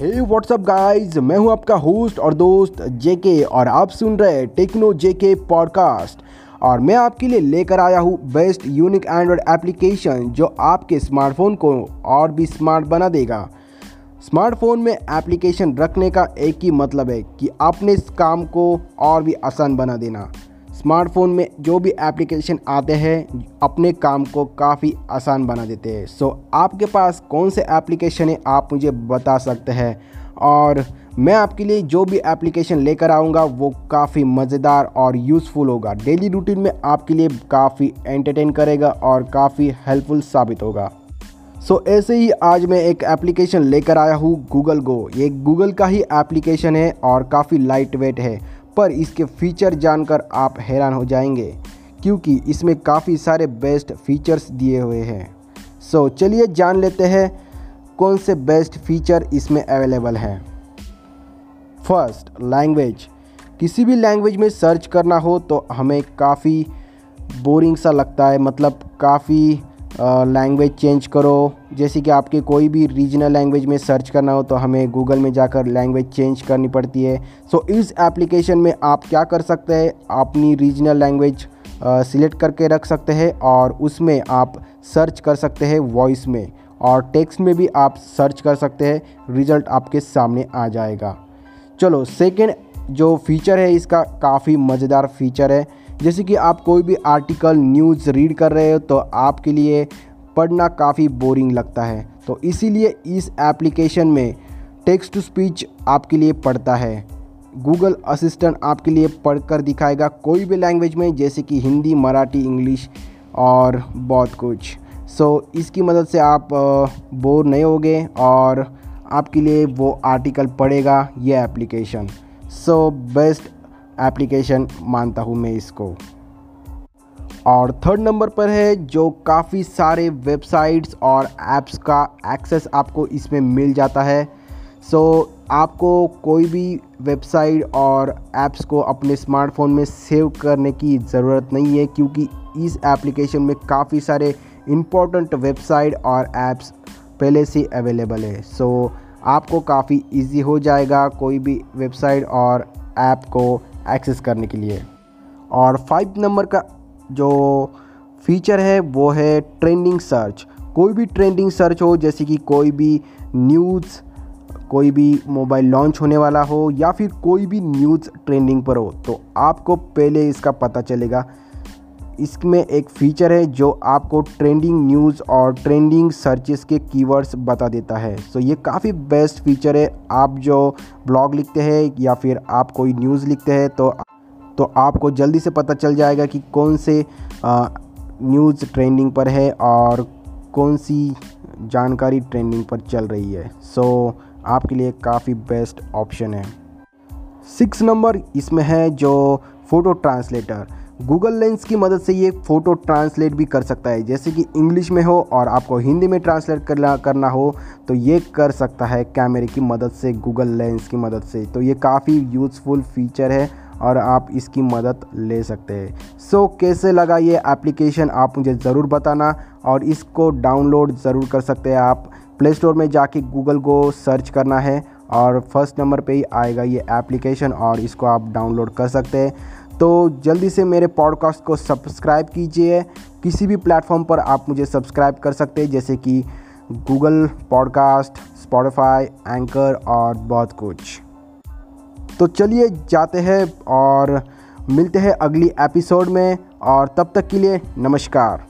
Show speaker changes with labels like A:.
A: हे WhatsApp guys मैं हूँ आपका होस्ट और दोस्त जेके और आप सुन रहे हैं टेक्नो जेके पॉडकास्ट और मैं आपके लिए लेकर आया हूँ बेस्ट यूनिक एंड्रॉयड एप्लीकेशन जो आपके स्मार्टफ़ोन को और भी स्मार्ट बना देगा। स्मार्टफ़ोन में एप्लीकेशन रखने का एक ही मतलब है कि अपने इस काम को और भी आसान बना देना। स्मार्टफ़ोन में जो भी एप्लीकेशन आते हैं अपने काम को काफ़ी आसान बना देते हैं। सो आपके पास कौन से एप्लीकेशन है आप मुझे बता सकते हैं। और मैं आपके लिए जो भी एप्लीकेशन लेकर आऊँगा वो काफ़ी मज़ेदार और यूज़फुल होगा। डेली रूटीन में आपके लिए काफ़ी एंटरटेन करेगा और काफ़ी हेल्पफुल साबित होगा। सो so, ऐसे ही आज मैं एक एप्लीकेशन लेकर आया हूँ गूगल गो ये गूगल का ही एप्लीकेशन है और काफ़ी लाइट वेट है। पर इसके फीचर जानकर आप हैरान हो जाएँगे क्योंकि इसमें काफ़ी सारे बेस्ट फीचर्स दिए हुए हैं। सो so, चलिए जान लेते हैं कौन से बेस्ट फीचर इसमें अवेलेबल हैं। फ़र्स्ट लैंग्वेज किसी भी लैंग्वेज में सर्च करना हो तो हमें काफ़ी बोरिंग सा लगता है मतलब काफ़ी लैंग्वेज चेंज करो। जैसे कि आपके कोई भी रीजनल लैंग्वेज में सर्च करना हो तो हमें गूगल में जाकर लैंग्वेज चेंज करनी पड़ती है। सो so, इस एप्लीकेशन में आप क्या कर सकते हैं? अपनी रीजनल लैंग्वेज सिलेक्ट करके रख सकते हैं और उसमें आप सर्च कर सकते हैं वॉइस में। और टेक्स्ट में भी आप सर्च कर सकते हैं रिज़ल्ट आपके सामने आ जाएगा। चलो सेकेंड जो फीचर है इसका काफ़ी मज़ेदार फीचर है। जैसे कि आप कोई भी आर्टिकल न्यूज़ रीड कर रहे हो तो आपके लिए पढ़ना काफ़ी बोरिंग लगता है। तो इसीलिए इस एप्लीकेशन में टेक्स्ट टू स्पीच आपके लिए पढ़ता है। गूगल असिस्टेंट आपके लिए पढ़कर दिखाएगा कोई भी लैंग्वेज में जैसे कि हिंदी मराठी इंग्लिश और बहुत कुछ। सो so, इसकी मदद से आप बोर नहीं होगे और आपके लिए वो आर्टिकल पढ़ेगा ये एप्लीकेशन। सो बेस्ट एप्लीकेशन मानता हूँ मैं इसको। और थर्ड नंबर पर है जो काफ़ी सारे वेबसाइट्स और ऐप्स का एक्सेस आपको इसमें मिल जाता है। सो so, आपको कोई भी वेबसाइट और ऐप्स को अपने स्मार्टफ़ोन में सेव करने की ज़रूरत नहीं है क्योंकि इस एप्लीकेशन में काफ़ी सारे इम्पोर्टेंट वेबसाइट और ऐप्स पहले से अवेलेबल है। सो so, आपको काफ़ी इजी हो जाएगा कोई भी वेबसाइट और ऐप को एक्सेस करने के लिए। और फाइव नंबर का जो फीचर है, वो है ट्रेंडिंग सर्च। कोई भी ट्रेंडिंग सर्च हो, जैसे कि कोई भी न्यूज़, कोई भी मोबाइल लॉन्च होने वाला हो, या फिर कोई भी न्यूज़ ट्रेंडिंग पर हो तो आपको पहले इसका पता चलेगा। इसमें एक फ़ीचर है जो आपको ट्रेंडिंग न्यूज़ और ट्रेंडिंग सर्चेस के कीवर्ड्स बता देता है। सो so ये काफ़ी बेस्ट फीचर है। आप जो ब्लॉग लिखते हैं या फिर आप कोई न्यूज़ लिखते हैं तो तो आपको जल्दी से पता चल जाएगा कि कौन से न्यूज़ ट्रेंडिंग पर है और कौन सी जानकारी ट्रेंडिंग पर चल रही है। सो so, आपके लिए काफ़ी बेस्ट ऑप्शन है। सिक्स नंबर इसमें है जो फ़ोटो ट्रांसलेटर गूगल लेंस की मदद से ये फ़ोटो ट्रांसलेट भी कर सकता है। जैसे कि इंग्लिश में हो और आपको हिंदी में ट्रांसलेट करना करना हो तो ये कर सकता है कैमरे की मदद से गूगल लेंस की मदद से। तो ये काफ़ी यूज़फुल फीचर है और आप इसकी मदद ले सकते हैं। सो so, कैसे लगा ये एप्लीकेशन आप मुझे ज़रूर बताना और इसको डाउनलोड ज़रूर कर सकते हैं आप। प्ले स्टोर में जाके गूगल को सर्च करना है और फ़र्स्ट नंबर पे ही आएगा ये एप्लीकेशन और इसको आप डाउनलोड कर सकते हैं। तो जल्दी से मेरे पॉडकास्ट को सब्सक्राइब कीजिए। किसी भी प्लेटफॉर्म पर आप मुझे सब्सक्राइब कर सकते हैं, जैसे कि गूगल पॉडकास्ट स्पॉटिफाई एंकर और बहुत कुछ। तो चलिए जाते हैं और मिलते हैं अगली एपिसोड में, और तब तक के लिए नमस्कार।